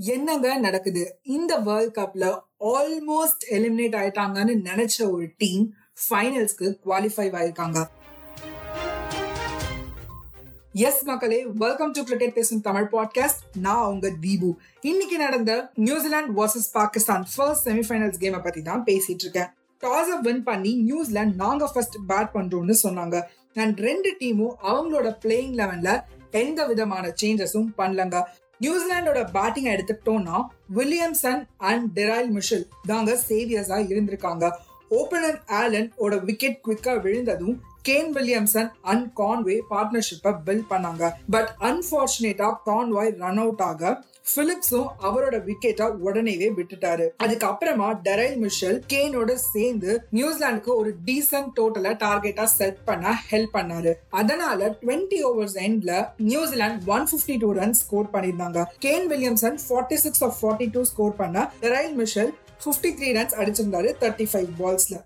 என்னங்க நடக்குது? இந்த வேர்ல்ட் கப்ல ஆல்மோஸ்ட் எலிமினேட் ஆயிட்டாங்கன்னு நினைச்ச ஒரு டீம் ஃபைனல்ஸ்க்கு குவாலிஃபை ஆயிருக்காங்க. எஸ் மக்களே வெல்கம் டு கிரிக்கெட் பேசும் தமிழ் பாட்காஸ்ட் நான் உங்க தீபு. இன்னைக்கு நடந்த New Zealand versus Pakistan first semifinals கேமை பத்தி தான் பேசிட்டு இருக்கேன். டாஸ் வின் பண்ணி நியூசிலாந்து நாங்க ஃபர்ஸ்ட் பேட் பண்றோம்னு சொன்னாங்க. அண்ட் ரெண்டு டீமும் அவங்களோட பிளேயிங் லெவன்ல எந்த விதமான சேஞ்சஸும் பண்ணலங்க. நியூசிலாண்டோட பேட்டிங் எடுத்துக்கிட்டோம்னா வில்லியம்சன் அண்ட் டெராயில் மிஷல் தாங்க சேவியர்ஸா இருந்திருக்காங்க. ஓபனர் ஆலன் ஓட விக்கெட் குவிக்கா விழுந்ததும் கேன் வில்லியம்சன் அண்ட் கான்வே பார்ட்னர்ஷிப்பை பில்ட் பண்ணாங்க. பட் அன்பார்ச்சுனேட்டா கான்வாய் ரன் அவுட் ஆக பிலிப்ஸும் அவரோட விக்கெட்டை உடனேவே விட்டுட்டாரு. அதுக்கப்புறமா டெரைல் மிஷல் கேனோட சேர்ந்து நியூசிலாந்துக்கு ஒரு டீசன்ட் டோட்டலை டார்கெட்டா செட் பண்ண ஹெல்ப் பண்ணாரு. அதனால டுவெண்ட்டி ஓவர்ஸ் எண்ட்ல New Zealand one fifty two run score பண்ணியிருந்தாங்க. Kane Williamson forty six of forty two score பண்ண Daryl Mitchell fifty three runs அடிச்சிருந்தாரு thirty five பால்ஸ்ல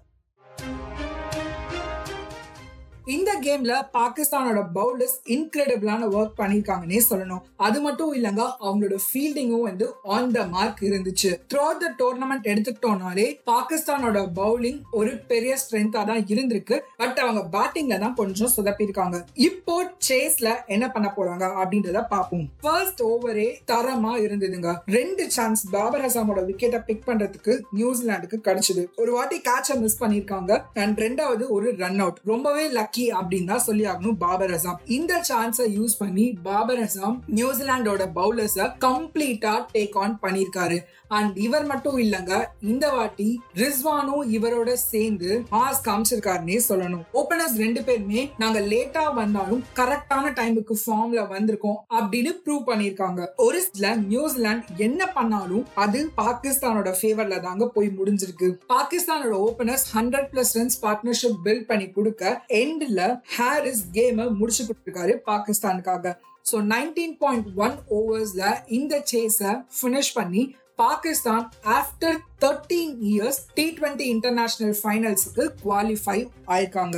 இந்த கேம்ல பாகிஸ்தானோட பவுலர்ஸ் இன்கிரெடிபிளான ஒர்க் பண்ணிருக்காங்கன்னே சொல்லணும். அது மட்டும் இல்லங்க அவங்களோட ஃபீல்டிங்கும் வந்து ஆன் த மார்க் இருந்துச்சு. த்ரூ த டோர்னமெண்ட் எடுத்துக்கிட்டோம்னாலே பாகிஸ்தானோட பவுலிங் ஒரு பெரிய ஸ்ட்ரென்த்தா தான் இருந்திருக்கு. பட் அவங்க பேட்டிங்ல தான் கொஞ்சம் சொதப்பிருக்காங்க இப்போ சேஸ்ல என்ன பண்ண போறாங்க அப்படின்றத பார்ப்போம். ஃபர்ஸ்ட் ஓவரே தரமா இருந்ததுங்க. ரெண்டு சான்ஸ் பாபர் ஹசாமோட விக்கெட்டை பிக் பண்றதுக்கு நியூசிலாந்துக்கு கிடைச்சது. ஒரு வாட்டி கேட்ச மிஸ் பண்ணிருக்காங்க. அண்ட் ரெண்டாவது ஒரு ரன் அவுட் ரொம்பவே லக்கி அப்படின்னு தான் சொல்லி ஆகணும் பாபர் அசாம் இந்த சான்ஸை யூஸ் பண்ணி பாபர் அசாம் நியூசிலாண்டோட பவுலர்ஸ கம்ப்ளீட்டா டேக் ஆன் பண்ணியிருக்காரு. அண்ட் இவர் மட்டும் இல்லங்க இந்த வாட்டி ரிஸ்வானும் இவரோட சேர்ந்து மாஸ் காமிச்சிருக்காருன்னே சொல்லணும். ஓபனர்ஸ் ரெண்டு பேருமே நாங்க லேட்டா வந்தாலும் கரெக்டான டைமுக்கு ஃபார்ம்ல வந்திருக்கோம் அப்படின்னு ப்ரூவ் பண்ணிருக்காங்க ஒரு சில நியூசிலாந்து என்ன பண்ணாலும் அது பாகிஸ்தானோட ஃபேவர்ல தாங்க போய் முடிஞ்சிருக்கு. பாகிஸ்தானோட openers hundred plus runs partnership build பண்ணி கொடுக்க எண்ட்ல ஹாரிஸ் கேம முடிச்சு கொடுத்துருக்காரு பாகிஸ்தானுக்காக. ஸோ நைன்டீன் பாயிண்ட் ஒன் ஓவர்ஸ்ல இந்த சேஸை ஃபினிஷ் பண்ணி Pakistan after thirteen years T twenty international ஃபைனல்ஸுக்கு qualify ஆயிருக்காங்க.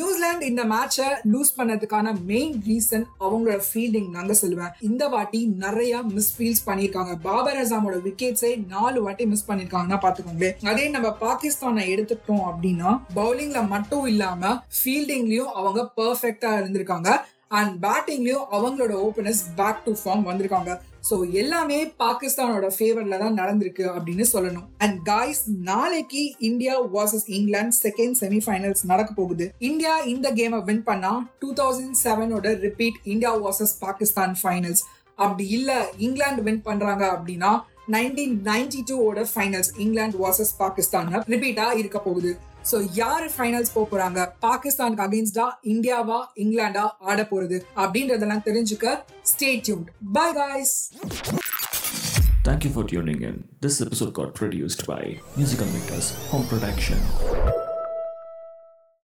நியூசிலாந்து இந்த மேட்சை லூஸ் பண்ணதுக்கான மெயின் ரீசன் அவங்களோட ஃபீல்டிங் நாங்க சொல்லுவேன். இந்த வாட்டி நிறைய மிஸ் ஃபீல்ஸ் பண்ணிருக்காங்க பாபர் அசாமோட விக்கெட்ஸே நாலு வாட்டி மிஸ் பண்ணிருக்காங்கன்னா பாத்துக்கோங்களேன் அதே நம்ம பாகிஸ்தானை எடுத்துட்டோம் அப்படின்னா பவுலிங்ல மட்டும் இல்லாம ஃபீல்டிங்லயும் அவங்க பர்ஃபெக்டா இருந்திருக்காங்க. அண்ட் பேட்டிங்லயும் அவங்களோட ஓபனர்ஸ் பேக் டு ஃபார்ம் வந்திருக்காங்க. ஸோ எல்லாமே பாகிஸ்தானோட ஃபேவர்ல தான் நடந்திருக்கு அப்படின்னு சொல்லணும். அண்ட் காய்ஸ் நாளைக்கு India versus England second semifinals நடக்க போகுது. இந்தியா இந்த கேமை வின் பண்ணா two thousand செவனோட repeat India versus Pakistan finals அப்படி இல்ல இங்கிலாந்து வின் பண்றாங்க அப்படின்னா நைன்டீன் நைன்டி ஓட ஃபைனல்ஸ் இங்கிலாந்து வர்சஸ் பாகிஸ்தான் ரிப்பீட்டா இருக்க போகுது. சோ யாரு ஃபைனல்ஸ் போக போறாங்க பாகிஸ்தானுக்கு அகைன்ஸ்டா இந்தியாவா இங்கிலாண்டா ஆட போறது அப்படின்றதெல்லாம் தெரிஞ்சுக்க stay tuned bye guys Thank you for tuning in. This episode got produced by Musical Makers Home Production.